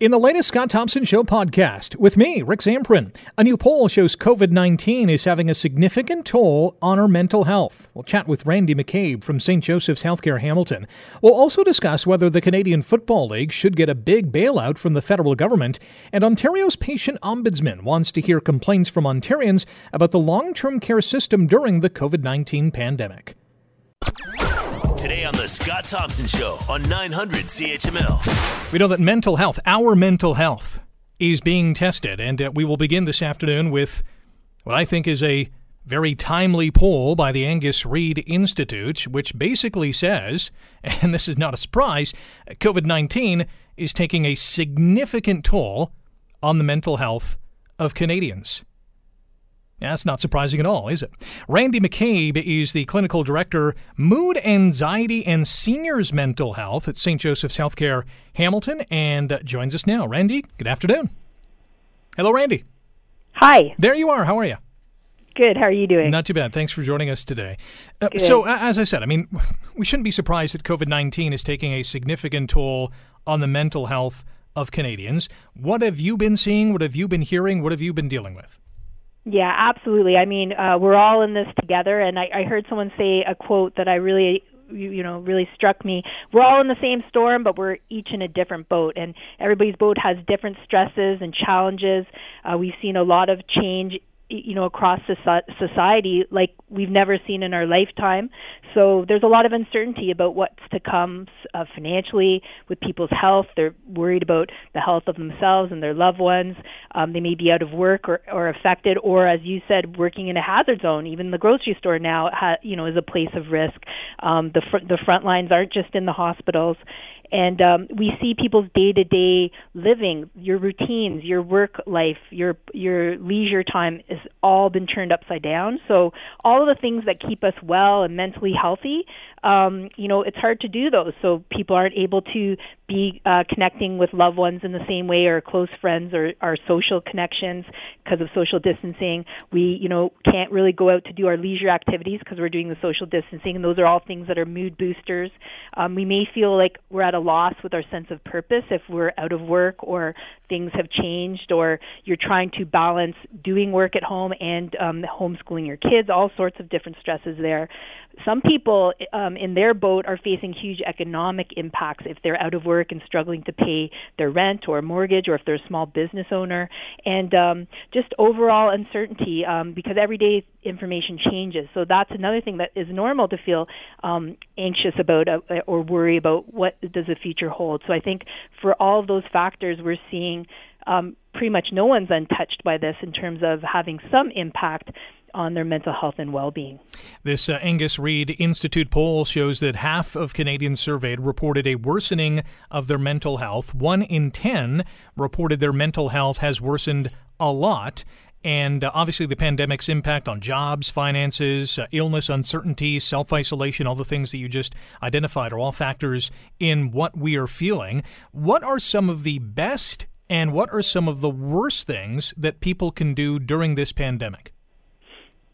In the latest Scott Thompson Show podcast with me, Rick Zamperin, a new poll shows COVID 19 is having a significant toll on our mental health. We'll chat with Randi McCabe from St. Joseph's Healthcare Hamilton. We'll also discuss whether the Canadian Football League should get a big bailout from the federal government. And Ontario's patient ombudsman wants to hear complaints from Ontarians about the long term care system during the COVID 19 pandemic. Today on The Scott Thompson Show on 900 CHML. We know that mental health, our mental health, is being tested, and uh, we will begin this afternoon with what I think is a very timely poll by the Angus Reid Institute, which basically says, and this is not a surprise, COVID 19 is taking a significant toll on the mental health of Canadians. That's not surprising at all, is it? Randi McCabe is the clinical director, mood, anxiety, and seniors mental health at St. Joseph's Healthcare Hamilton, and joins us now. Randi, good afternoon. Hello, Randi. Hi. There you are. How are you? Good. How are you doing? Not too bad. Thanks for joining us today. Uh, so, uh, as I said, I mean, we shouldn't be surprised that COVID 19 is taking a significant toll on the mental health of Canadians. What have you been seeing? What have you been hearing? What have you been dealing with? Yeah, absolutely. I mean, uh, we're all in this together, and I, I heard someone say a quote that I really you, know really struck me we're all in the same storm but we're each in a different boat and everybody's boat has different stresses and challenges uh, we've seen a lot of change you know across society like we've never seen in our lifetime. So there's a lot of uncertainty about what's to come uh, financially with people's health. They're worried about the health of themselves and their loved ones. Um, they may be out of work or, or affected or as you said working in a hazard zone. Even the grocery store now ha- you know is a place of risk. Um, the fr- the front lines aren't just in the hospitals and um, we see people's day-to-day living, your routines, your work life, your your leisure time has all been turned upside down. So all of the things that keep us well and mentally healthy, um, you know, it's hard to do those. So people aren't able to be uh, connecting with loved ones in the same way, or close friends, or our social connections because of social distancing. We, you know, can't really go out to do our leisure activities because we're doing the social distancing, and those are all things that are mood boosters. Um, we may feel like we're at a loss with our sense of purpose if we're out of work or things have changed, or you're trying to balance doing work at home and um, homeschooling your kids. All sorts of different stresses there. Some people um, in their boat are facing huge economic impacts if they're out of work and struggling to pay their rent or mortgage, or if they're a small business owner, and um, just overall uncertainty um, because every day information changes. So that's another thing that is normal to feel um, anxious about uh, or worry about what does the future hold. So I think for all of those factors, we're seeing um, pretty much no one's untouched by this in terms of having some impact on their mental health and well-being. This uh, Angus Reid Institute poll shows that half of Canadians surveyed reported a worsening of their mental health. 1 in 10 reported their mental health has worsened a lot. And uh, obviously, the pandemic's impact on jobs, finances, uh, illness, uncertainty, self isolation, all the things that you just identified are all factors in what we are feeling. What are some of the best and what are some of the worst things that people can do during this pandemic?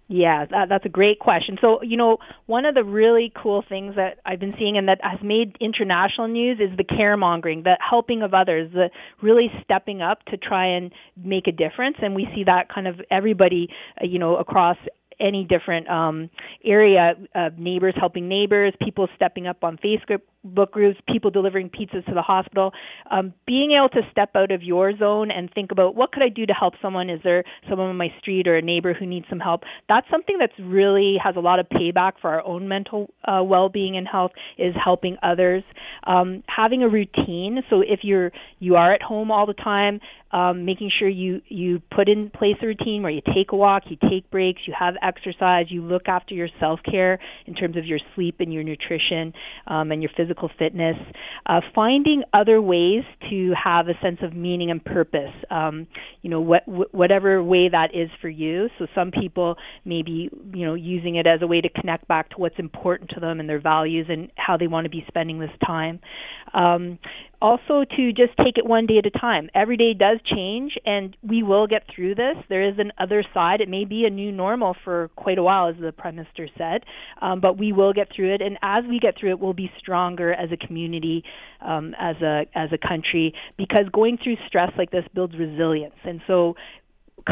Yeah, that, that's a great question. So, you know, one of the really cool things that I've been seeing and that has made international news is the caremongering, the helping of others, the really stepping up to try and make a difference. And we see that kind of everybody, uh, you know, across any different um, area of neighbors helping neighbors, people stepping up on Facebook book groups, people delivering pizzas to the hospital. Um, being able to step out of your zone and think about what could I do to help someone? Is there someone on my street or a neighbor who needs some help? That's something that's really has a lot of payback for our own mental uh, well-being and health. Is helping others, um, having a routine. So if you're you are at home all the time, um, making sure you you put in place a routine where you take a walk, you take breaks, you have exercise, you look after your self care in terms of your sleep and your nutrition um, and your physical fitness. Uh, finding other ways to have a sense of meaning and purpose. Um, you know, what, wh- whatever way that is for you. So some people may be you know using it as a way to connect back to what's important to them and their values and how they want to be spending this time. Um, also to just take it one day at a time. Every day does change, and we will get through this. There is an other side. It may be a new normal for quite a while, as the Prime Minister said, um, but we will get through it. And as we get through it, we'll be stronger as a community, um, as a as a country, because going through stress like this builds resilience. And so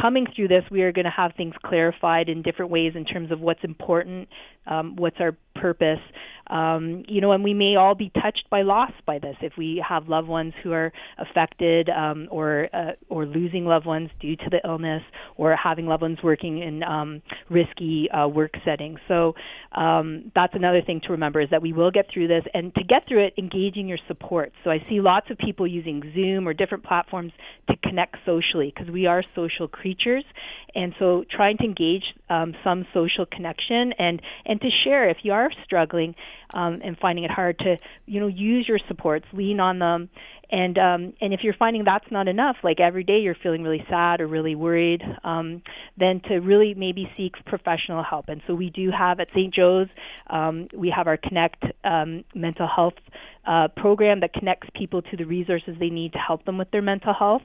coming through this, we are going to have things clarified in different ways in terms of what's important, um, what's our purpose, um, you know, and we may all be touched by loss by this. If we have loved ones who are affected um, or uh, or losing loved ones due to the illness or having loved ones working in um, risky uh, work settings. So um, that's another thing to remember is that we will get through this, and to get through it, engaging your support. So I see lots of people using Zoom or different platforms to connect socially because we are social creatures, and so trying to engage um, some social connection and and to share. If you are struggling um, and finding it hard to you know use your supports, lean on them, and um, and if you're finding that's not enough, like every day you're feeling really sad or really worried, um, then to really maybe seek professional help. And so we do have at St. Joe's, um, we have our Connect um, mental health uh, program that connects people to the resources they need to help them with their mental health.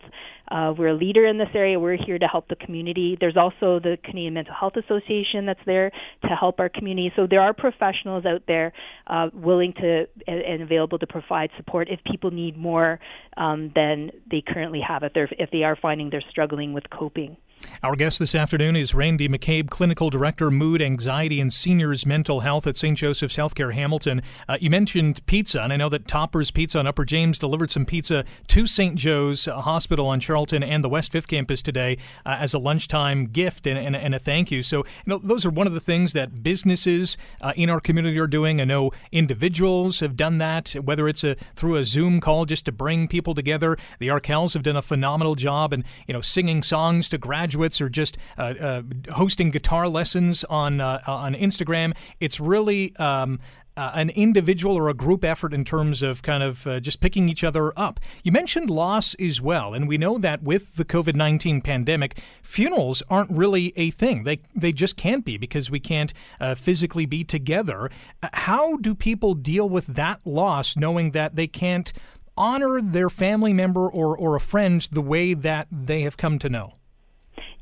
Uh, we're a leader in this area. We're here to help the community. There's also the Canadian Mental Health Association that's there to help our community. So there are professionals out there uh, willing to and, and, available to provide support if people need more um, than they currently have if, they're, if they are finding they're struggling with coping. Our guest this afternoon is Randi McCabe, Clinical Director, Mood, Anxiety, and Seniors Mental Health at St. Joseph's Healthcare Hamilton. Uh, you mentioned pizza, and I know that Topper's Pizza on Upper James delivered some pizza to St. Joe's Hospital on Charlton and the West Fifth campus today uh, as a lunchtime gift and, and, and, a thank you. So, you know, those are one of the things that businesses uh, in our community are doing. I know individuals have done that, whether it's a, through a Zoom call just to bring people together. The Arkells have done a phenomenal job and, you know, singing songs to graduates graduates or just uh, uh, hosting guitar lessons on uh, on Instagram. It's really um, uh, an individual or a group effort in terms of kind of uh, just picking each other up. You mentioned loss as well, and we know that with the COVID 19 pandemic, funerals aren't really a thing. They, they just can't be because we can't uh, physically be together. how do people deal with that loss knowing that they can't honor their family member or, or a friend the way that they have come to know?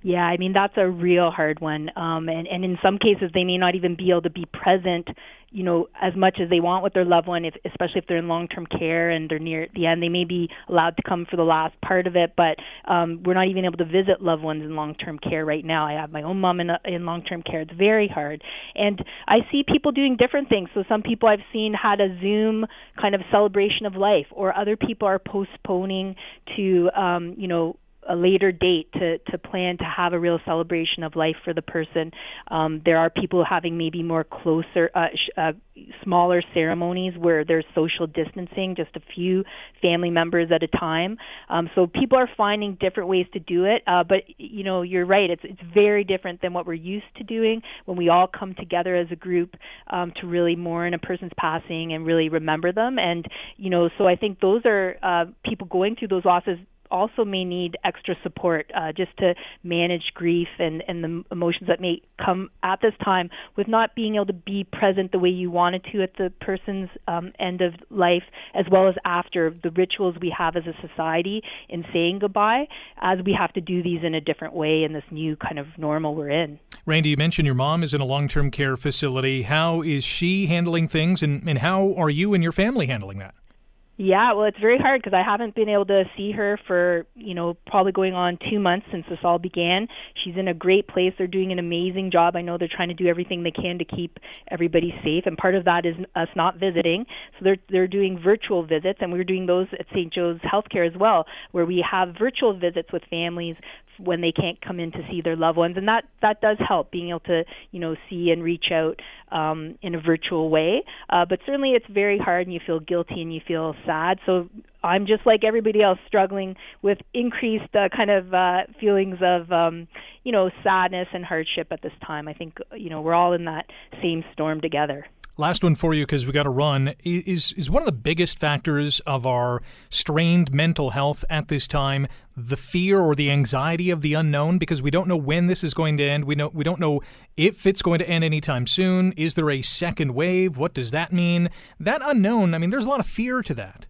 Yeah, I mean that's a real hard one, um, and and in some cases they may not even be able to be present, you know, as much as they want with their loved one, if, especially if they're in long-term care and they're near the end. They may be allowed to come for the last part of it, but um, we're not even able to visit loved ones in long-term care right now. I have my own mom in, in long-term care. It's very hard, and I see people doing different things. So some people I've seen had a Zoom kind of celebration of life, or other people are postponing to, um, you know a later date to to plan to have a real celebration of life for the person. Um, there are people having maybe more closer, uh, sh- uh, smaller ceremonies where there's social distancing, just a few family members at a time. Um, so people are finding different ways to do it. Uh, but you know, you're right. It's it's very different than what we're used to doing when we all come together as a group um, to really mourn a person's passing and really remember them. And you know, so I think those are uh, people going through those losses also may need extra support uh, just to manage grief and, and the emotions that may come at this time with not being able to be present the way you wanted to at the person's um, end of life, as well as after the rituals we have as a society in saying goodbye, as we have to do these in a different way in this new kind of normal we're in. Randi, you mentioned your mom is in a long term care facility. How is she handling things, and, and how are you and your family handling that? Yeah, well, it's very hard because I haven't been able to see her for, you know, probably going on two months since this all began. She's in a great place. They're doing an amazing job. I know they're trying to do everything they can to keep everybody safe, and part of that is us not visiting. So they're they're doing virtual visits, and we're doing those at St. Joe's Healthcare as well, where we have virtual visits with families when they can't come in to see their loved ones, and that that does help being able to you know see and reach out um, in a virtual way. Uh, but certainly, it's very hard, and you feel guilty and you feel sad. So I'm just like everybody else, struggling with increased uh, kind of uh, feelings of um, you know sadness and hardship at this time. I think you know we're all in that same storm together. Last one for you because we got to run. Is is one of the biggest factors of our strained mental health at this time the fear or the anxiety of the unknown because we don't know when this is going to end. We know we don't know if it's going to end anytime soon. Is there a second wave? What does that mean? That unknown. I mean, there's a lot of fear to that.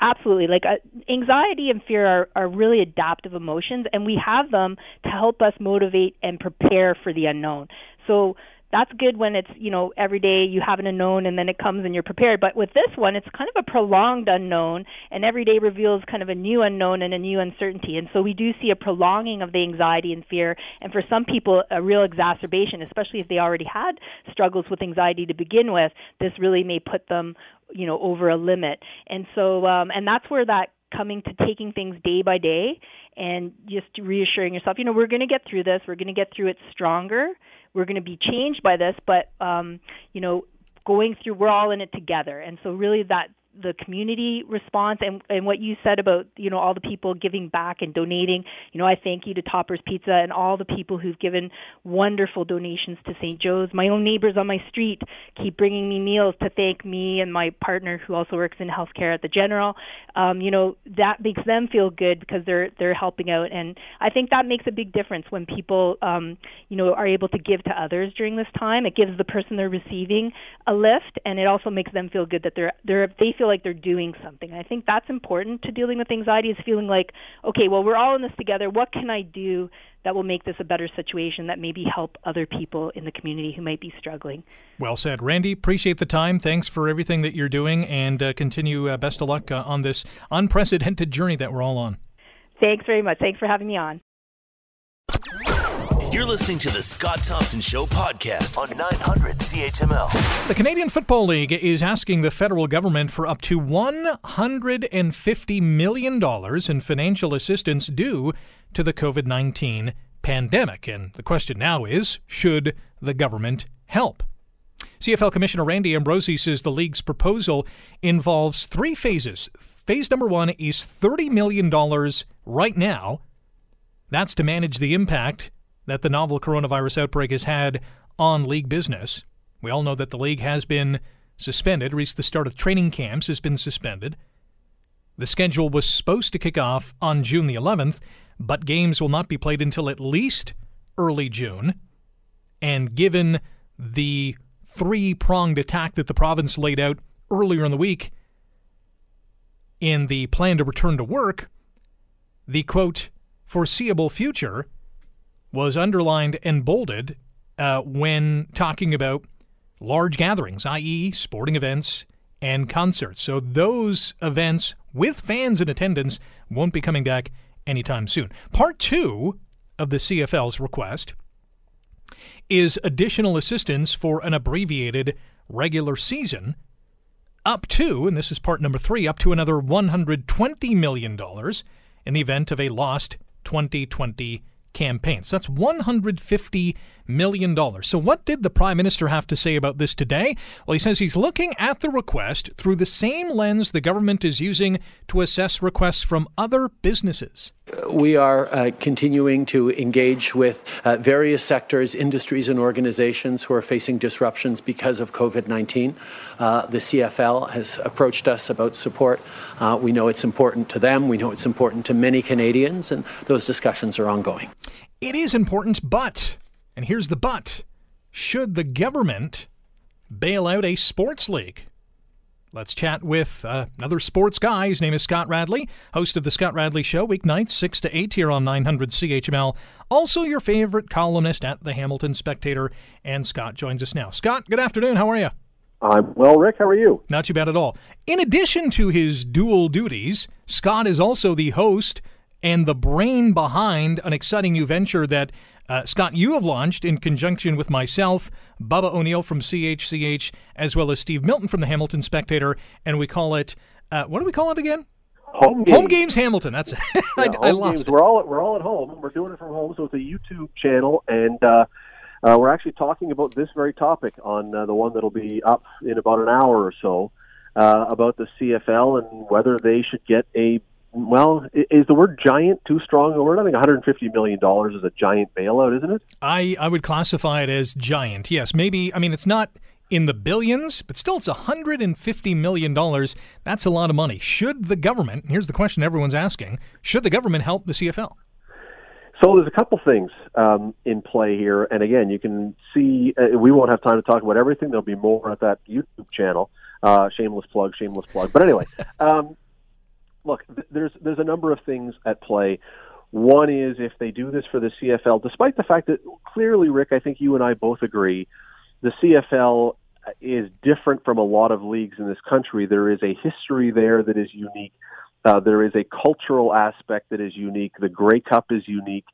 absolutely. Like uh, anxiety and fear are, are really adaptive emotions, and we have them to help us motivate and prepare for the unknown. So that's good when it's you know every day you have an unknown and then it comes and you're prepared. But with this one it's kind of a prolonged unknown and every day reveals kind of a new unknown and a new uncertainty. And so we do see a prolonging of the anxiety and fear. And for some people a real exacerbation especially if they already had struggles with anxiety to begin with this really may put them you know over a limit. And so um and that's where that coming to taking things day by day and just reassuring yourself you know we're going to get through this. We're going to get through it stronger we're going to be changed by this, but um, you know, going through, we're all in it together, and so really that the community response and and what you said about you know all the people giving back and donating. You know I thank you to Toppers Pizza and all the people who've given wonderful donations to St. Joe's. My own neighbors on my street keep bringing me meals to thank me and my partner who also works in healthcare at the General. Um you know that makes them feel good because they're they're helping out. And I think that makes a big difference when people um you know are able to give to others during this time. It gives the person they're receiving a lift and it also makes them feel good that they're they're they feel feel like they're doing something. And I think that's important to dealing with anxiety is feeling like, okay, well, we're all in this together. What can I do that will make this a better situation that maybe help other people in the community who might be struggling? Well said. Randi, appreciate the time. Thanks for everything that you're doing and uh, continue uh, best of luck uh, on this unprecedented journey that we're all on. Thanks very much. Thanks for having me on. You're listening to the Scott Thompson Show podcast on 900 CHML. The Canadian Football League is asking the federal government for up to $150 million in financial assistance due to the COVID 19 pandemic. And the question now is should the government help? CFL Commissioner Randy Ambrosie says the league's proposal involves three phases. Phase number one is $30 million right now. That's to manage the impact that the novel coronavirus outbreak has had on league business. We all know that the league has been suspended, or at least the start of training camps has been suspended. The schedule was supposed to kick off on June the 11th, but games will not be played until at least early June. And given the three pronged attack that the province laid out earlier in the week in the plan to return to work, the quote, foreseeable future was underlined and bolded uh, when talking about large gatherings, i.e., sporting events and concerts. So those events with fans in attendance won't be coming back anytime soon. Part two of the CFL's request is additional assistance for an abbreviated regular season up to, and this is part number three, up to another $120 million in the event of a lost 2020 campaigns. That's $150 million. So, what did the Prime Minister have to say about this today? Well, he says he's looking at the request through the same lens the government is using to assess requests from other businesses. We are uh, continuing to engage with uh, various sectors, industries, and organizations who are facing disruptions because of COVID 19. Uh, the CFL has approached us about support. Uh, we know it's important to them, we know it's important to many Canadians, and those discussions are ongoing. It is important, but, and here's the but, should the government bail out a sports league? Let's chat with uh, another sports guy. His name is Scott Radley, host of The Scott Radley Show, weeknights 6 to 8 here on 900 CHML. Also, your favorite columnist at the Hamilton Spectator. And Scott joins us now. Scott, good afternoon. How are you? I'm well, Rick. How are you? Not too bad at all. In addition to his dual duties, Scott is also the host and the brain behind an exciting new venture that uh, Scott, you have launched in conjunction with myself, Bubba O'Neill from CHCH, as well as Steve Milton from the Hamilton Spectator, and we call it, uh, what do we call it again? Home games. Home games Hamilton. That's it. Yeah, I, lost games. it. We're all we're all at home. We're doing it from home, so it's a YouTube channel, and uh, uh, we're actually talking about this very topic on uh, the one that'll be up in about an hour or so uh, about the CFL and whether they should get a well, is the word giant too strong a word? I think 150 million dollars is a giant bailout, isn't it? I, I would classify it as giant. Yes, maybe. I mean, it's not in the billions, but still, it's $150 million. That's a lot of money. Should the government, here's the question everyone's asking, should the government help the CFL? So there's a couple things um, in play here, and again, you can see uh, we won't have time to talk about everything. There'll be more at that YouTube channel. Uh, shameless plug, shameless plug. But anyway, um, look, there's there's a number of things at play. One is if they do this for the CFL, despite the fact that clearly, Rick, I think you and I both agree, the CFL is different from a lot of leagues in this country. There is a history there that is unique. Uh, there is a cultural aspect that is unique. The Grey Cup is unique,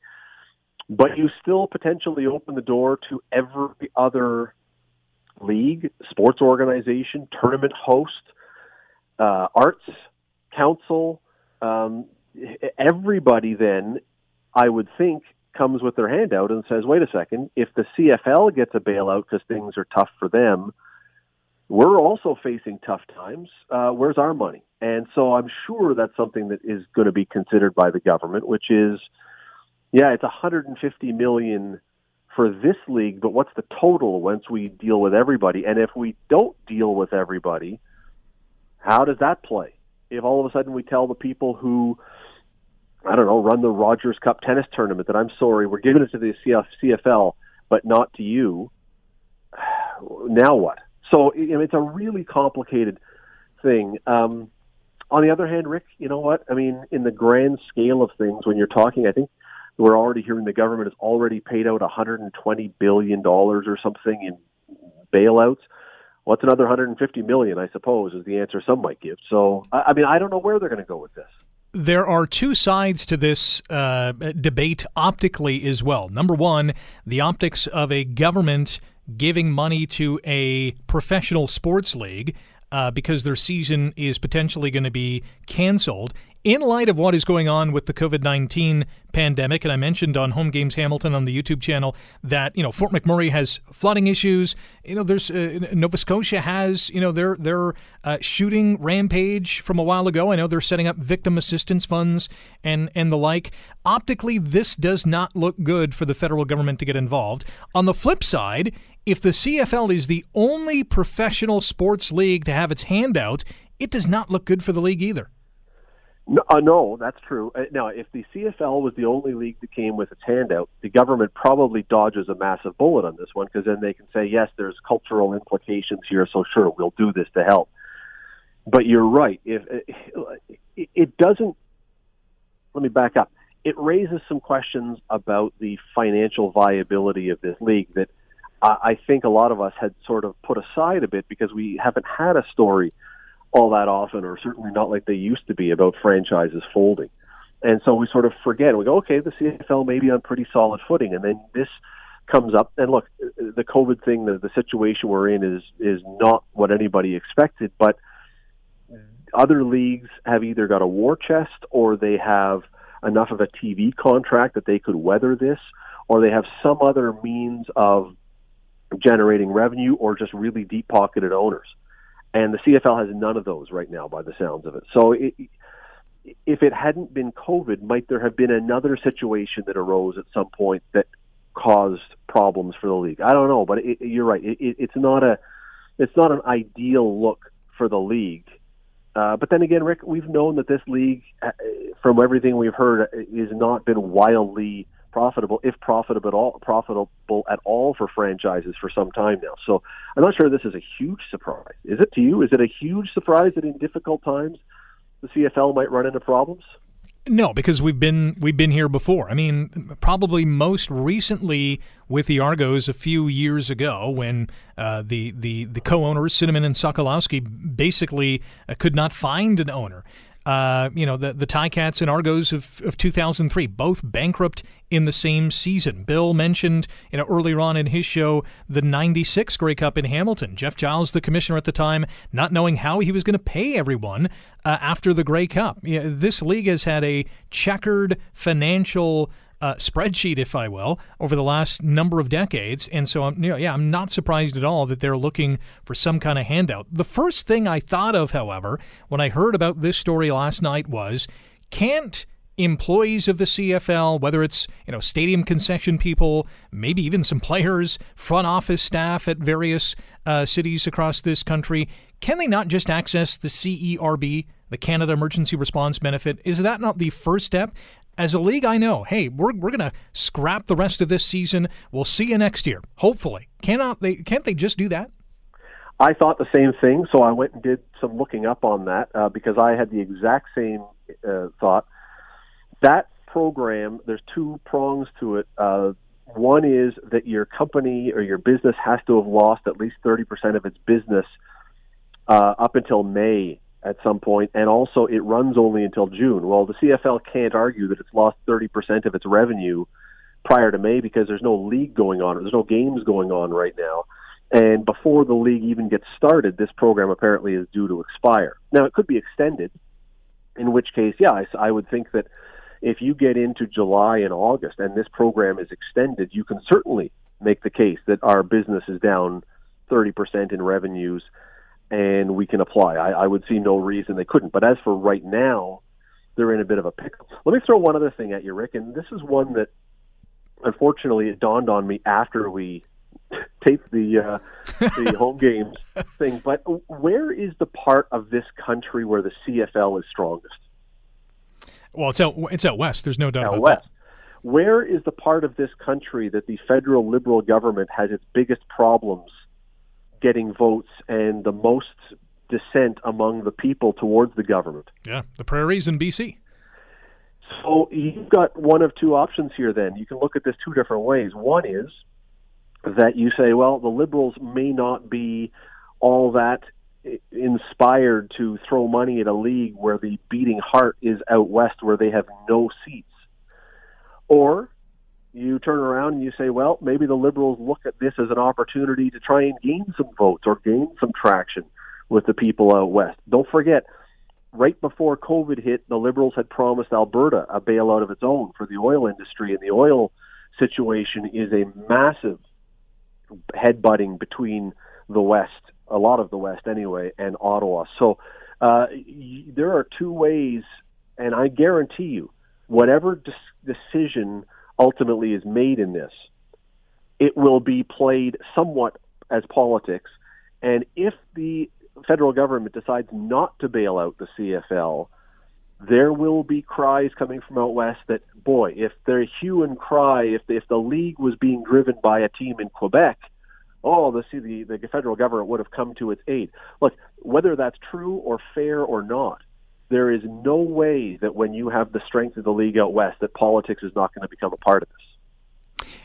but you still potentially open the door to every other league, sports organization, tournament host, uh, arts council. Um, everybody then, I would think, comes with their hand out and says, wait a second, if the CFL gets a bailout because things are tough for them, we're also facing tough times. Uh, where's our money? And so I'm sure that's something that is going to be considered by the government, which is, yeah, it's 150 million for this league, but what's the total once we deal with everybody? And if we don't deal with everybody, how does that play? If all of a sudden we tell the people who, I don't know, run the Rogers Cup tennis tournament that I'm sorry, we're giving it to the CFL, but not to you, now what? So you know, it's a really complicated thing. Um, on the other hand, Rick, you know what? I mean, in the grand scale of things, when you're talking, I think we're already hearing the government has already paid out 120 billion dollars or something in bailouts. What's another 150 million? I suppose is the answer some might give. So, I mean, I don't know where they're going to go with this. There are two sides to this uh, debate optically as well. Number one, the optics of a government giving money to a professional sports league uh, because their season is potentially going to be canceled in light of what is going on with the COVID 19 pandemic, and I mentioned on Home Games Hamilton on the YouTube channel that, you know, Fort McMurray has flooding issues. You know, there's uh, Nova Scotia has, you know, their, their uh, shooting rampage from a while ago. I know they're setting up victim assistance funds and, and the like. Optically, this does not look good for the federal government to get involved. On the flip side, if the CFL is the only professional sports league to have its hand out, it does not look good for the league either. No, uh, no, that's true. Uh, now, if the CFL was the only league that came with its handout, the government probably dodges a massive bullet on this one because then they can say, yes, there's cultural implications here, so sure, we'll do this to help. But you're right. If uh, it doesn't, let me back up. It raises some questions about the financial viability of this league that I think a lot of us had sort of put aside a bit because we haven't had a story all that often, or certainly not like they used to be about franchises folding. And so we sort of forget. We go, okay, the CFL may be on pretty solid footing, and then this comes up. And look, the COVID thing, the, the situation we're in is is not what anybody expected. But other leagues have either got a war chest, or they have enough of a TV contract that they could weather this, or they have some other means of generating revenue, or just really deep pocketed owners and the CFL has none of those right now, by the sounds of it. So, it, if it hadn't been COVID, might there have been another situation that arose at some point that caused problems for the league? I don't know, but it, you're right. It, it's not a it's not an ideal look for the league. Uh, but then again, Rick, we've known that this league, uh, from everything we've heard, has not been wildly profitable, if profitable at all, profitable at all for franchises for some time now. So I'm not sure this is a huge surprise. Is it to you? Is it a huge surprise that in difficult times the CFL might run into problems? No, because we've been we've been here before. I mean, probably most recently with the Argos a few years ago, when uh, the the the co-owners Cynamon and Sokolowski basically uh, could not find an owner. Uh, you know, the, the Ticats and Argos of, of 2003, both bankrupt in the same season. Bill mentioned, you know, earlier on in his show, the 96 Grey Cup in Hamilton. Jeff Giles, the commissioner at the time, not knowing how he was going to pay everyone uh, after the Grey Cup. You know, this league has had a checkered financial uh, spreadsheet, if I will, over the last number of decades. And so, I'm, you know, yeah, I'm not surprised at all that they're looking for some kind of handout. The first thing I thought of, however, when I heard about this story last night was can't employees of the CFL, whether it's you know stadium concession people, maybe even some players, front office staff at various uh, cities across this country, can they not just access the CERB, the Canada Emergency Response Benefit? Is that not the first step? As a league, I know, hey, we're, we're going to scrap the rest of this season. We'll see you next year. Hopefully, cannot they? Can't they just do that? I thought the same thing, so I went and did some looking up on that uh, because I had the exact same uh, thought. That program, there's two prongs to it. Uh, one is that your company or your business has to have lost at least 30% of its business uh, up until May at some point, and also it runs only until June. Well, the CFL can't argue that it's lost 30% of its revenue prior to May because there's no league going on, there's no games going on right now. And before the league even gets started, this program apparently is due to expire. Now, it could be extended, in which case, yeah, I, I would think that if you get into July and August and this program is extended, you can certainly make the case that our business is down 30% in revenues and we can apply. I, I would see no reason they couldn't. But as for right now, they're in a bit of a pickle. Let me throw one other thing at you, Rick, and this is one that unfortunately it dawned on me after we taped the uh, the home games thing. But where is the part of this country where the CFL is strongest? Well, it's out it's out west. There's no doubt out about west. that. Where is the part of this country that the federal liberal government has its biggest problems getting votes and the most dissent among the people towards the government? Yeah, the prairies in BC. So you've got one of two options here. Then you can look at this two different ways. One is that you say, well, the liberals may not be all that inspired to throw money at a league where the beating heart is out west where they have no seats. Or you turn around and you say, well, maybe the liberals look at this as an opportunity to try and gain some votes or gain some traction with the people out west. Don't forget, right before COVID hit, the liberals had promised Alberta a bailout of its own for the oil industry, and the oil situation is a massive headbutting between the West a lot of the West anyway, and Ottawa. So uh, there are two ways, and I guarantee you, whatever decision ultimately is made in this, it will be played somewhat as politics. And if the federal government decides not to bail out the CFL, there will be cries coming from out west that, boy, if their hue and cry, if if the league was being driven by a team in Quebec – oh, the, the, the federal government would have come to its aid. Look, whether that's true or fair or not, there is no way that when you have the strength of the league out west, that politics is not going to become a part of this.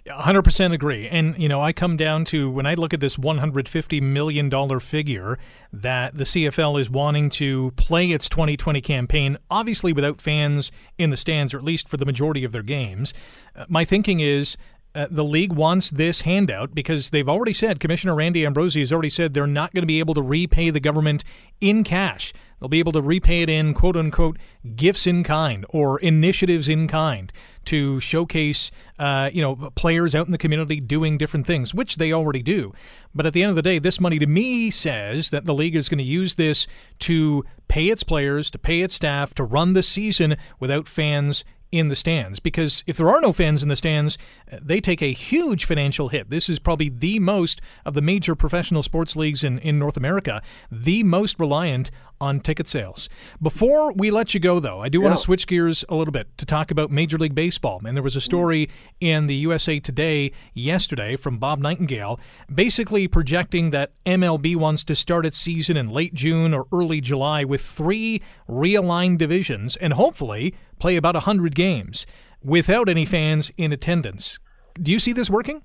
100% agree. And, you know, I come down to when I look at this $150 million figure that the CFL is wanting to play its 2020 campaign, obviously without fans in the stands, or at least for the majority of their games. Uh, my thinking is uh, the league wants this handout because they've already said, Commissioner Randy Ambrosie has already said they're not going to be able to repay the government in cash. They'll be able to repay it in quote unquote gifts in kind or initiatives in kind to showcase, uh, you know, players out in the community doing different things, which they already do. But at the end of the day, this money to me says that the league is going to use this to pay its players, to pay its staff, to run the season without fans in the stands because if there are no fans in the stands, they take a huge financial hit. This is probably the most of the major professional sports leagues in, in North America, the most reliant on ticket sales. Before we let you go, though, I do yeah. want to switch gears a little bit to talk about Major League Baseball. And there was a story in the USA Today yesterday from Bob Nightingale, basically projecting that MLB wants to start its season in late June or early July with three realigned divisions and hopefully play about 100 games without any fans in attendance. Do you see this working?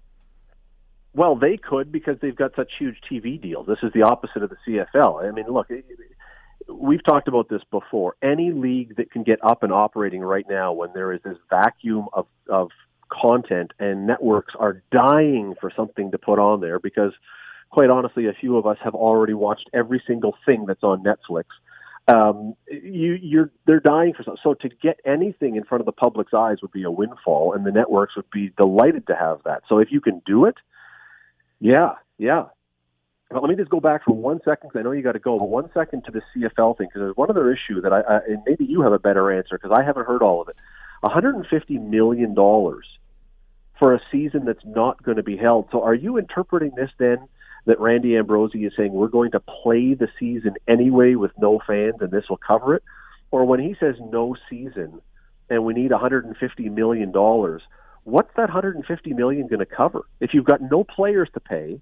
Well, they could because they've got such huge TV deals. This is the opposite of the CFL. I mean, look, we've talked about this before. Any league that can get up and operating right now when there is this vacuum of, of content and networks are dying for something to put on there because, quite honestly, a few of us have already watched every single thing that's on Netflix um, you, you're they're dying for something. So to get anything in front of the public's eyes would be a windfall, and the networks would be delighted to have that. So if you can do it, yeah, yeah. But let me just go back for one second because I know you got to go. But one second to the CFL thing because there's one other issue that I, I and maybe you have a better answer because I haven't heard all of it. 150 million dollars for a season that's not going to be held. So are you interpreting this then? That Randy Ambrosie is saying we're going to play the season anyway with no fans and this will cover it? Or when he says no season and we need 150 million dollars, what's that 150 million going to cover? If you've got no players to pay,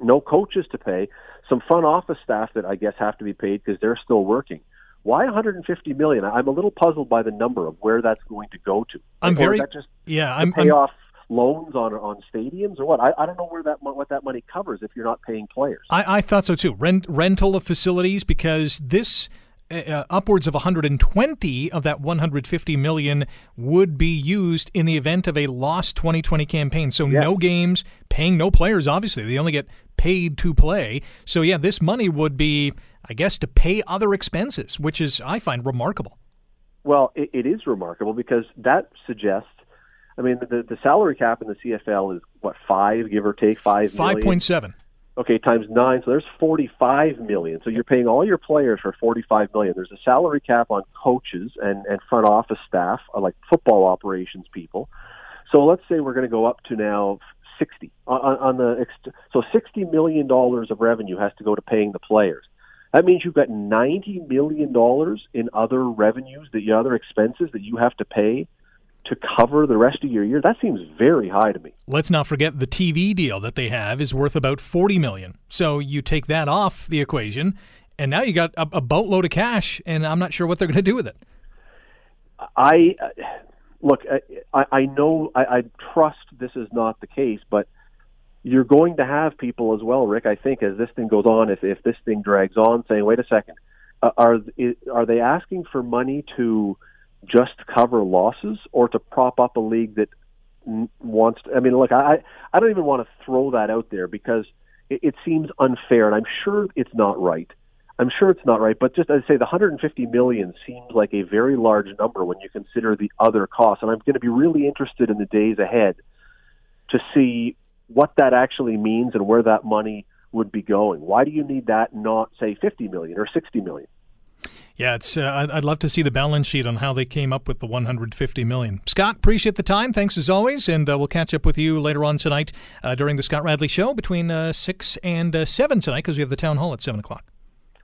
no coaches to pay, some front office staff that I guess have to be paid because they're still working. Why 150 million? I'm a little puzzled by the number of where that's going to go to. I'm or very just yeah. I'm, pay I'm off loans on on stadiums or what? I, I don't know where that what that money covers if you're not paying players. I, I thought so too. Rent rental of facilities because this. Uh, upwards of 120 of that 150 million would be used in the event of a lost 2020 campaign. So Yeah. no games, paying no players. Obviously, they only get paid to play. So yeah, this money would be, I guess, to pay other expenses, which is I find remarkable. Well, it, it is remarkable because that suggests. I mean, the the salary cap in the CFL is what five, give or take five Five million? point seven. Okay, times nine, so there's 45 million. So you're paying all your players for 45 million. There's a salary cap on coaches and and front office staff, uh, like football operations people. So let's say we're going to go up to now 60 on, on the so 60 million dollars of revenue has to go to paying the players. That means you've got 90 million dollars in other revenues, the other expenses that you have to pay to cover the rest of your year. That seems very high to me. Let's not forget the TV deal that they have is worth about 40 million. So you take that off the equation, and now you got a, a boatload of cash, and I'm not sure what they're going to do with it. I uh, look. I, I know. I, I trust this is not the case, but you're going to have people as well, Rick. I think as this thing goes on, if if this thing drags on, saying, "Wait a second, uh, are i- are they asking for money to just cover losses or to prop up a league that wants?" To, I mean, look, I I don't even want to throw that out there because it, it seems unfair, and I'm sure it's not right. I'm sure it's not right, but just as I say, the 150 million seems like a very large number when you consider the other costs. And I'm going to be really interested in the days ahead to see what that actually means and where that money would be going. Why do you need that, not say 50 million or 60 million? Yeah, it's. Uh, I'd, I'd love to see the balance sheet on how they came up with the 150 million. Scott, appreciate the time. Thanks as always, and uh, we'll catch up with you later on tonight uh, during the Scott Radley Show between uh, six and uh, seven tonight because we have the town hall at seven o'clock.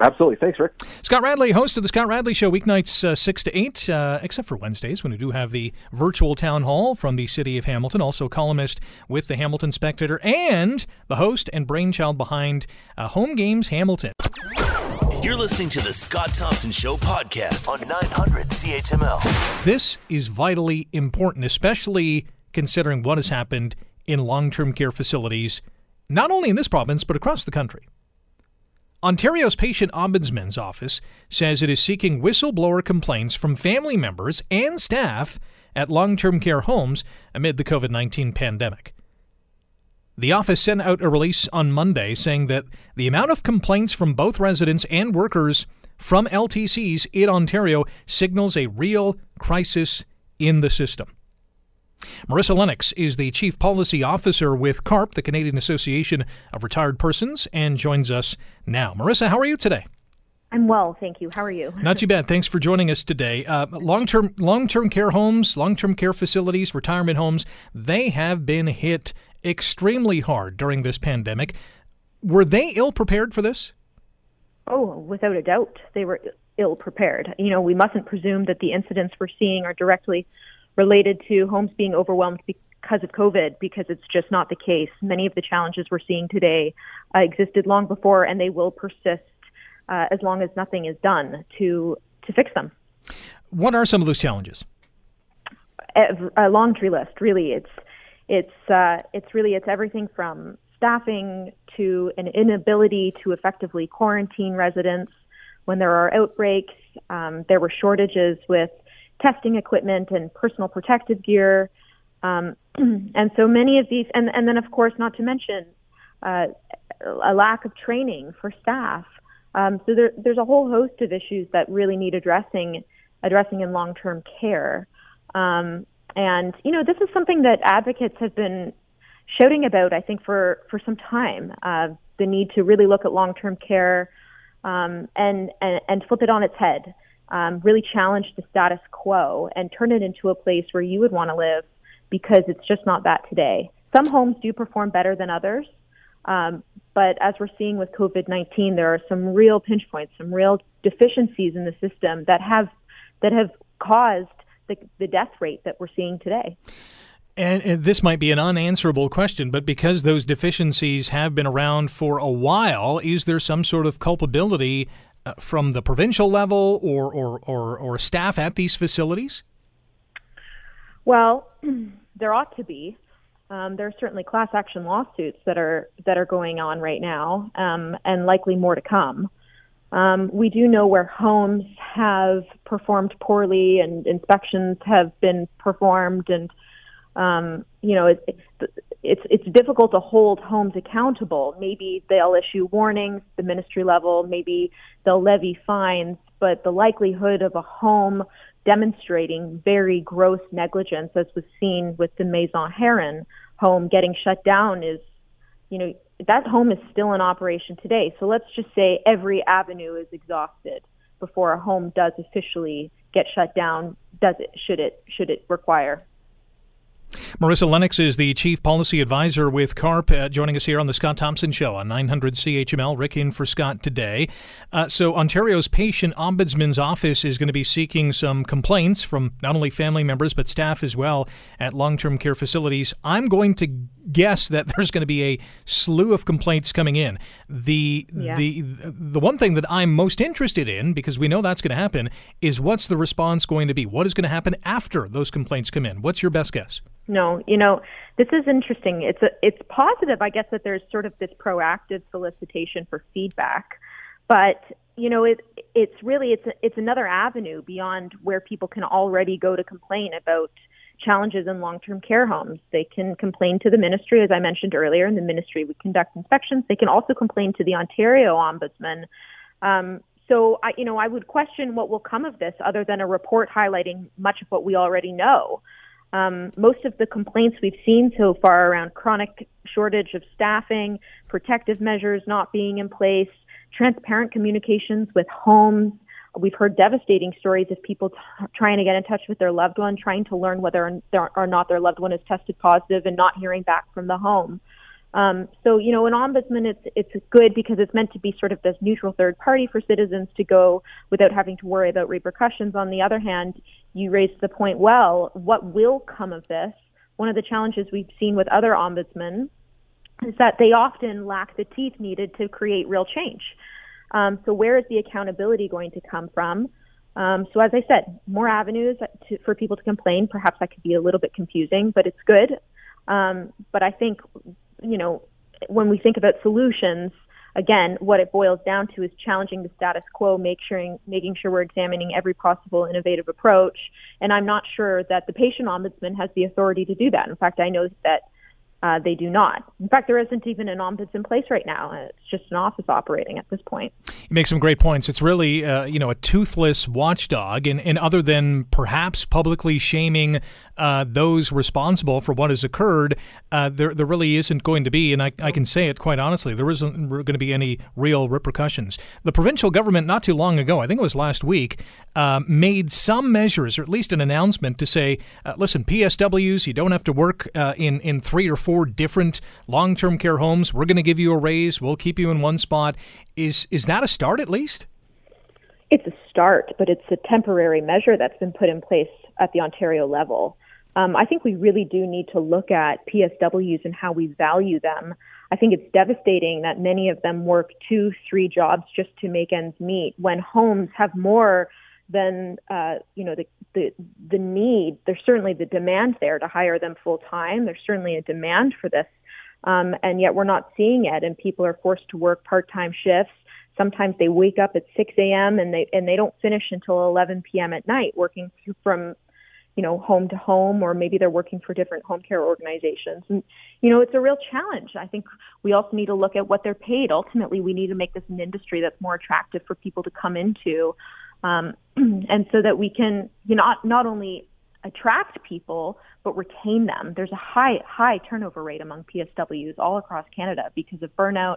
Absolutely. Thanks, Rick. Scott Radley, host of the Scott Radley Show, weeknights uh, 6 to 8, uh, except for Wednesdays when we do have the virtual town hall from the city of Hamilton. Also, columnist with the Hamilton Spectator and the host and brainchild behind uh, Home Games Hamilton. You're listening to the Scott Thompson Show podcast on 900 CHML. This is vitally important, especially considering what has happened in long term care facilities, not only in this province, but across the country. Ontario's Patient Ombudsman's Office says it is seeking whistleblower complaints from family members and staff at long term care homes amid the COVID 19 pandemic. The office sent out a release on Monday saying that the amount of complaints from both residents and workers from LTCs in Ontario signals a real crisis in the system. Marissa Lennox is the Chief Policy Officer with CARP, the Canadian Association of Retired Persons, and joins us now. Marissa, how are you today? I'm well, thank you. How are you? Not too bad. Thanks for joining us today. Uh, long-term long-term care homes, long-term care facilities, retirement homes, they have been hit extremely hard during this pandemic. Were they ill prepared for this? Oh, without a doubt, they were ill prepared. You know, we mustn't presume that the incidents we're seeing are directly related to homes being overwhelmed because of COVID, because it's just not the case. Many of the challenges we're seeing today uh, existed long before, and they will persist uh, as long as nothing is done to to fix them. What are some of those challenges? A, a laundry list, really. It's it's uh, it's really it's everything from staffing to an inability to effectively quarantine residents when there are outbreaks. Um, there were shortages with testing equipment and personal protective gear, um, and so many of these, and and then of course not to mention uh, a lack of training for staff. Um, so there, there's a whole host of issues that really need addressing addressing in long-term care. Um, and you know, this is something that advocates have been shouting about, I think, for for some time. Uh, the need to really look at long-term care um, and, and and flip it on its head. Um, really challenge the status quo and turn it into a place where you would want to live because it's just not that today. Some homes do perform better than others, um, but as we're seeing with COVID 19, there are some real pinch points, some real deficiencies in the system that have that have caused the, the death rate that we're seeing today. And, and, this might be an unanswerable question, but because those deficiencies have been around for a while, is there some sort of culpability uh, from the provincial level or, or, or, or staff at these facilities? Well, there ought to be. Um, there are certainly class action lawsuits that are that are going on right now, um, and likely more to come. Um, we do know where homes have performed poorly and inspections have been performed, and um, you know it, it, it's it's difficult to hold homes accountable. Maybe they'll issue warnings, the ministry level, maybe they'll levy fines, but the likelihood of a home demonstrating very gross negligence, as was seen with the Maison Herron home getting shut down, is, you know, that home is still in operation today. So let's just say every avenue is exhausted before a home does officially get shut down. Does it? Should it? Should it require Marissa Lennox is the Chief Policy Advisor with CARP, uh, joining us here on the Scott Thompson Show on 900 CHML. Rick in for Scott today. Uh, so, Ontario's Patient Ombudsman's Office is going to be seeking some complaints from not only family members but staff as well at long term care facilities. I'm going to guess that there's going to be a slew of complaints coming in. The yeah. the the one thing that I'm most interested in because we know that's going to happen is what's the response going to be? What is going to happen after those complaints come in? What's your best guess? No, you know, this is interesting. It's a, it's positive, I guess, that there's sort of this proactive solicitation for feedback, but you know, it it's really it's a, it's another avenue beyond where people can already go to complain about challenges in long-term care homes. They can complain to the ministry, as I mentioned earlier, and the ministry would conduct inspections. They can also complain to the Ontario Ombudsman. Um, so, I, you know, I would question what will come of this, other than a report highlighting much of what we already know. Um, most of the complaints we've seen so far around chronic shortage of staffing, protective measures not being in place, transparent communications with homes, We've heard devastating stories of people t- trying to get in touch with their loved one, trying to learn whether or not their loved one is tested positive, and not hearing back from the home. Um, so, you know, an ombudsman, it's it's good because it's meant to be sort of this neutral third party for citizens to go without having to worry about repercussions. On the other hand, you raised the point well. What will come of this? One of the challenges we've seen with other ombudsmen is that they often lack the teeth needed to create real change. Um, so where is the accountability going to come from? Um, so as I said, more avenues to, for people to complain. Perhaps that could be a little bit confusing, but it's good. Um, but I think, you know, when we think about solutions, again, what it boils down to is challenging the status quo, make sure, making sure we're examining every possible innovative approach. And I'm not sure that the patient ombudsman has the authority to do that. In fact, I know that uh, they do not. In fact, there isn't even an ombuds in place right now. It's just an office operating at this point. You make some great points. It's really, uh, you know, a toothless watchdog, and, and other than perhaps publicly shaming uh, those responsible for what has occurred, uh, there there really isn't going to be, and I, I can say it quite honestly, there isn't going to be any real repercussions. The provincial government, not too long ago, I think it was last week, uh, made some measures, or at least an announcement, to say, uh, listen, PSWs, you don't have to work uh, in in three or four different long term care homes. We're going to give you a raise. We'll keep you in one spot. Is is that a start at least? It's a start, but it's a temporary measure that's been put in place at the Ontario level um, I think we really do need to look at PSWs and how we value them. I think it's devastating that many of them work two, three jobs just to make ends meet when homes have more than uh, you know the, the the need. There's certainly the demand there to hire them full time. There's certainly a demand for this, um, and yet we're not seeing it. And people are forced to work part time shifts. Sometimes they wake up at 6 a.m. and they and they don't finish until 11 p.m. at night, working from you know, home to home, or maybe they're working for different home care organizations. And, you know, it's a real challenge. I think we also need to look at what they're paid. Ultimately, we need to make this an industry that's more attractive for people to come into. Um, and so that we can, you know, not, not only attract people, but retain them. There's a high, high turnover rate among PSWs all across Canada because of burnout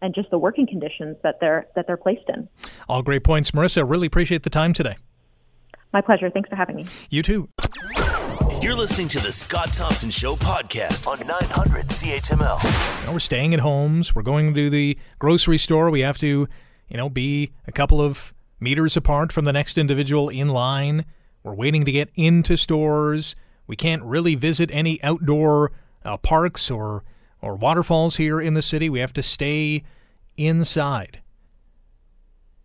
and just the working conditions that they're, that they're placed in. All great points. Marissa, really appreciate the time today. My pleasure. Thanks for having me. You too. You're listening to the Scott Thompson Show podcast on 900 CHML. You know, we're staying at homes. We're going to the grocery store. We have to, you know, be a couple of meters apart from the next individual in line. We're waiting to get into stores. We can't really visit any outdoor uh, parks or or waterfalls here in the city. We have to stay inside.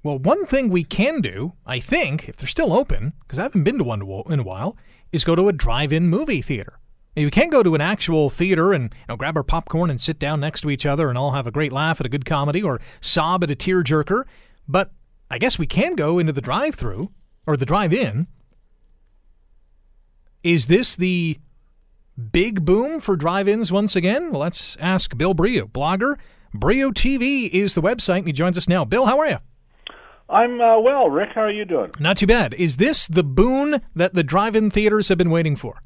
Well, one thing we can do, I think, if they're still open, because I haven't been to one in a while, is go to a drive-in movie theater. You can't go to an actual theater and you know, grab our popcorn and sit down next to each other and all have a great laugh at a good comedy or sob at a tearjerker, but I guess we can go into the drive-through or the drive-in. Is this the big boom for drive-ins once again? Well, let's ask Bill Brioux, blogger. Brioux TV is the website, and he joins us now. Bill, how are you? I'm uh, well, Rick. How are you doing? Not too bad. Is this the boon that the drive-in theaters have been waiting for?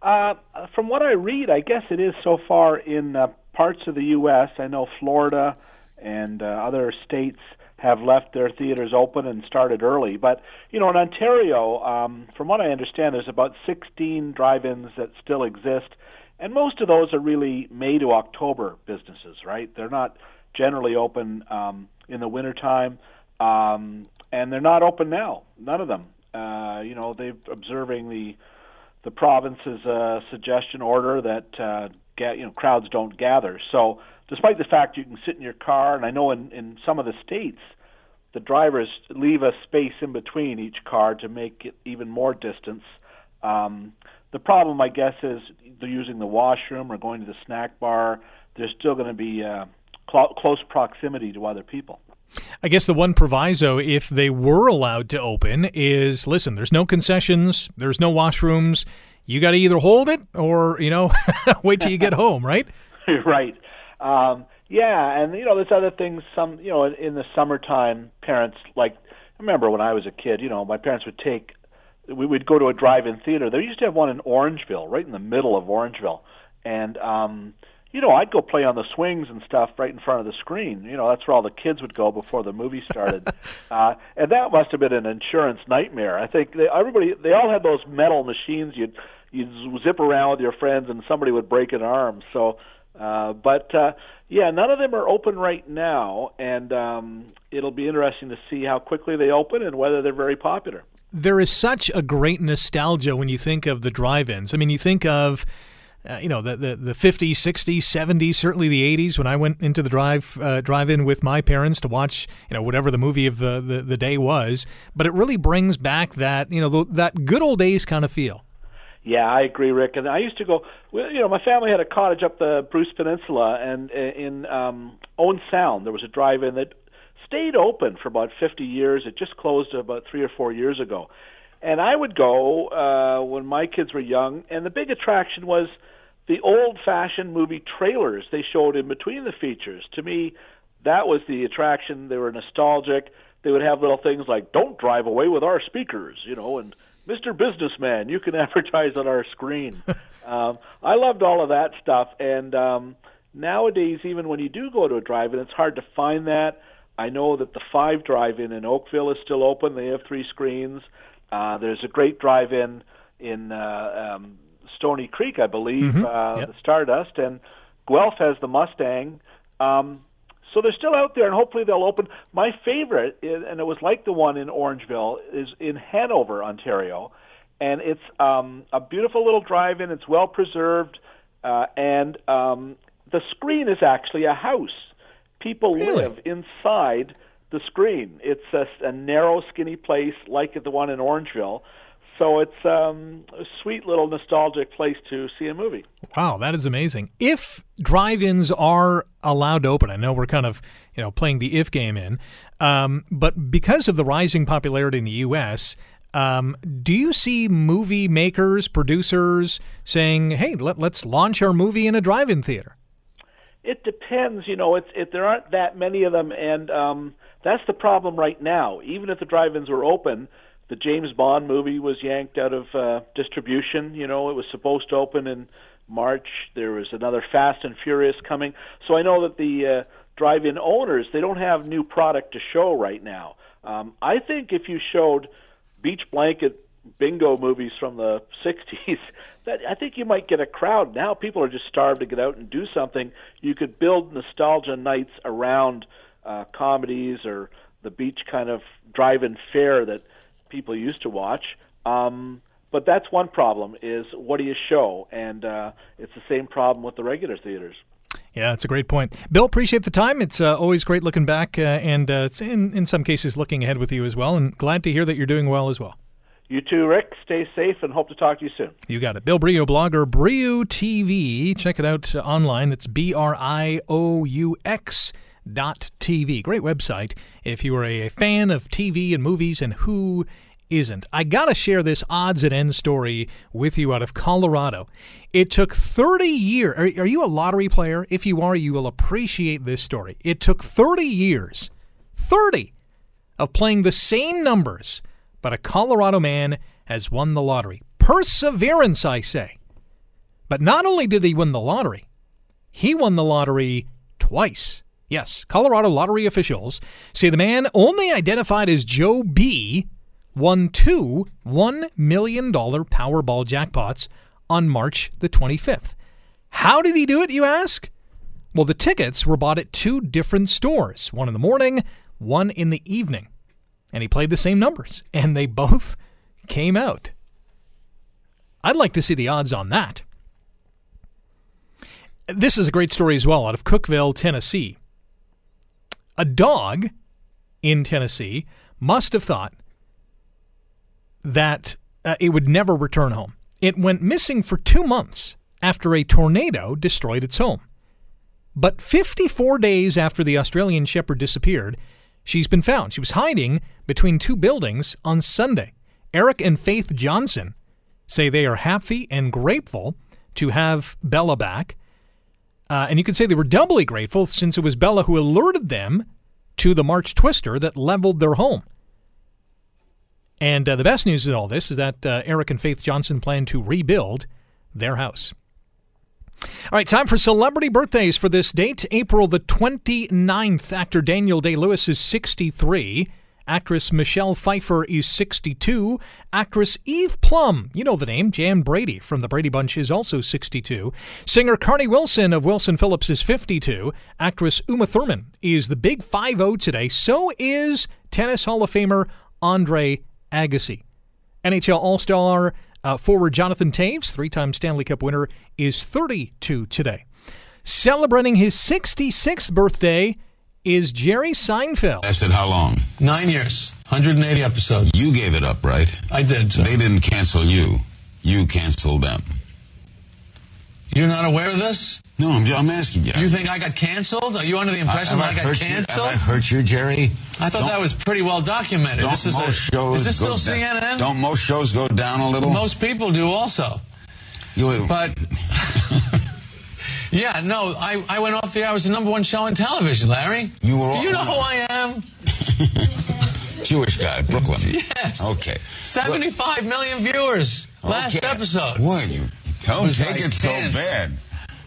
Uh, from what I read, I guess it is so far in uh, parts of the U.S. I know Florida and uh, other states have left their theaters open and started early. But you know, in Ontario, um, from what I understand, there's about 16 drive-ins that still exist, and most of those are really May to October businesses. Right? They're not generally open um, in the wintertime, um, and they're not open now. None of them. Uh, you know, they're observing the the province's uh, suggestion order that uh, get, you know crowds don't gather. So despite the fact you can sit in your car, and I know in, in some of the states, the drivers leave a space in between each car to make it even more distance. Um, the problem, I guess, is they're using the washroom or going to the snack bar. There's still going to be uh, cl- close proximity to other people. I guess the one proviso, if they were allowed to open, is listen, there's no concessions, there's no washrooms. You got to either hold it or, you know, wait till you get home, right? right. Um, yeah, and you know, there's other things. Some, you know, in the summertime, parents like. I remember when I was a kid. You know, my parents would take. We would go to a drive-in theater. They used to have one in Orangeville, right in the middle of Orangeville, and um, you know, I'd go play on the swings and stuff right in front of the screen. You know, that's where all the kids would go before the movie started, uh, and that must have been an insurance nightmare. I think they, everybody, they all had those metal machines. You'd you'd zip around with your friends, and somebody would break an arm. So uh, but uh, yeah, none of them are open right now, and um, it'll be interesting to see how quickly they open and whether they're very popular. There is such a great nostalgia when you think of the drive-ins. I mean, you think of uh, you know the, the the 50s 60s 70s certainly the 80s when i went into the drive uh, drive-in with my parents to watch you know whatever the movie of the, the, the day was but it really brings back that you know the, that good old days kind of feel yeah, I agree, Rick. And I used to go. well, You know, my family had a cottage up the Bruce Peninsula, and in um, Owen Sound there was a drive-in that stayed open for about 50 years. It just closed about three or four years ago. And I would go uh, when my kids were young, and the big attraction was the old-fashioned movie trailers they showed in between the features. To me, that was the attraction. They were nostalgic. They would have little things like "Don't drive away with our speakers," you know, and Mr. Businessman, you can advertise on our screen. um, I loved all of that stuff, and um, nowadays, even when you do go to a drive-in, it's hard to find that. I know that the Five Drive-in in Oakville is still open. They have three screens. Uh, there's a great drive-in in uh, um, Stoney Creek, I believe, mm-hmm. uh, yep. the Stardust, and Guelph has the Mustang. Um, so they're still out there, and hopefully they'll open. My favorite, is, and it was like the one in Orangeville, is in Hanover, Ontario, and it's um, a beautiful little drive-in. It's well preserved, uh, and um, the screen is actually a house. People really? live inside the screen. It's a, a narrow, skinny place like the one in Orangeville. So it's um, a sweet little nostalgic place to see a movie. Wow, that is amazing. If drive-ins are allowed to open, I know we're kind of you know playing the if game in, um, but because of the rising popularity in the U.S., um, do you see movie makers, producers saying, "Hey, let, us launch our movie in a drive-in theater"? It depends. You know, it's it, there aren't that many of them, and um, that's the problem right now. Even if the drive-ins were open the James Bond movie was yanked out of uh, distribution. You know, it was supposed to open in March. There was another Fast and Furious coming. So I know that the uh, drive-in owners they don't have new product to show right now. Um, I think if you showed beach blanket bingo movies from the 60s that I think you might get a crowd now people are just starved to get out and do something you could build nostalgia nights around uh comedies or the beach kind of drive-in fare that people used to watch. Um, but that's one problem: is what do you show? And uh, it's the same problem with the regular theaters. Yeah, it's a great point. Bill, appreciate the time. It's uh, always great looking back uh, and uh, in, in some cases looking ahead with you as well. And glad to hear that you're doing well as well. You too, Rick. Stay safe and hope to talk to you soon. You got it. Bill Brioux, blogger, Brioux TV. Check it out online. It's B R I O U X TV. Great website if you are a fan of TV and movies and who isn't. I got to share this odds and ends story with you out of Colorado. It took 30 years. Are, are, you a lottery player? If you are, you will appreciate this story. It took 30 years, 30, of playing the same numbers, but a Colorado man has won the lottery. Perseverance, I say. But not only did he win the lottery, he won the lottery twice. Yes, Colorado lottery officials say the man only identified as Joe B won two $1 million Powerball jackpots on March the 25th. How did he do it, you ask? Well, the tickets were bought at two different stores, one in the morning, one in the evening. And he played the same numbers, and they both came out. I'd like to see the odds on that. This is a great story as well out of Cookeville, Tennessee. A dog in Tennessee must have thought that uh, it would never return home. It went missing for two months after a tornado destroyed its home. But 54 days after the Australian Shepherd disappeared, she's been found. She was hiding between two buildings on Sunday. Eric and Faith Johnson say they are happy and grateful to have Bella back. Uh, and you could say they were doubly grateful since it was Bella who alerted them to the March twister that leveled their home. And uh, the best news in all this is that uh, Eric and Faith Johnson plan to rebuild their house. All right, time for celebrity birthdays for this date. April the 29th, actor Daniel Day Lewis is 63. Actress Michelle Pfeiffer is 62. Actress Eve Plumb, you know the name, Jan Brady from the Brady Bunch, is also 62. Singer Carnie Wilson of Wilson Phillips is 52. Actress Uma Thurman is the big 5 0 today. So is Tennis Hall of Famer Andre Agassi. NHL All Star uh, forward Jonathan Toews, three time Stanley Cup winner, is 32 today. Celebrating his 66th birthday is Jerry Seinfeld. I said, how long? Nine years, 180 episodes. You gave it up, right? I did. They didn't cancel you. You canceled them. You're not aware of this? No, I'm, I'm asking you. You think I got canceled? Are you under the impression that I, got canceled? You, have I hurt you, Jerry? I thought don't, that was pretty well documented. Don't this is most a, shows is this still down, CNN? Don't most shows go down a little? Most people do also. You, but yeah, no, I, I went off the air. I was the number one show on television, Larry. You were. Do you know who I am? Jewish guy, Brooklyn. Yes. Okay. Seventy-five million viewers last okay. episode. What you don't take like it so bad.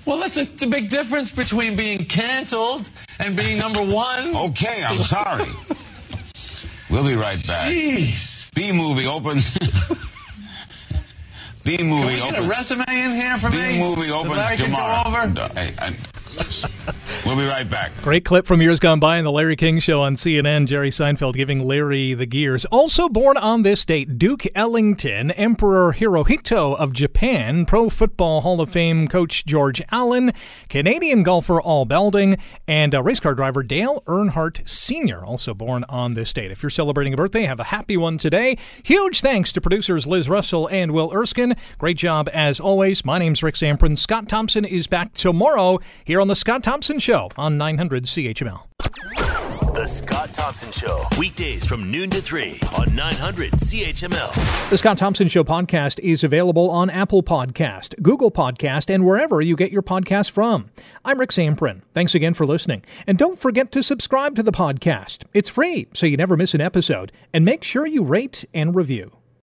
Well, that's a, the big difference between being canceled and being number one. okay, I'm sorry. we'll be right back. Jeez. B movie opens. B movie Can we opens. A resume in here for B me. B movie opens tomorrow. Hey, I, We'll be right back. Great clip from years gone by in the Larry King Show on CNN. Jerry Seinfeld giving Larry the gears. Also born on this date, Duke Ellington, Emperor Hirohito of Japan, Pro Football Hall of Fame coach George Allen, Canadian golfer Al Balding, and race car driver Dale Earnhardt Sr., also born on this date. If you're celebrating a birthday, have a happy one today. Huge thanks to producers Liz Russell and Will Erskine. Great job as always. My name's Rick Zamperin. Scott Thompson is back tomorrow here on The Scott Thompson Show on 900 CHML. The Scott Thompson Show, weekdays from noon to 3 on 900 CHML. The Scott Thompson Show podcast is available on Apple Podcast, Google Podcast, and wherever you get your podcast from. I'm Rick Zamperin. Thanks again for listening. And don't forget to subscribe to the podcast. It's free, so you never miss an episode. And make sure you rate and review.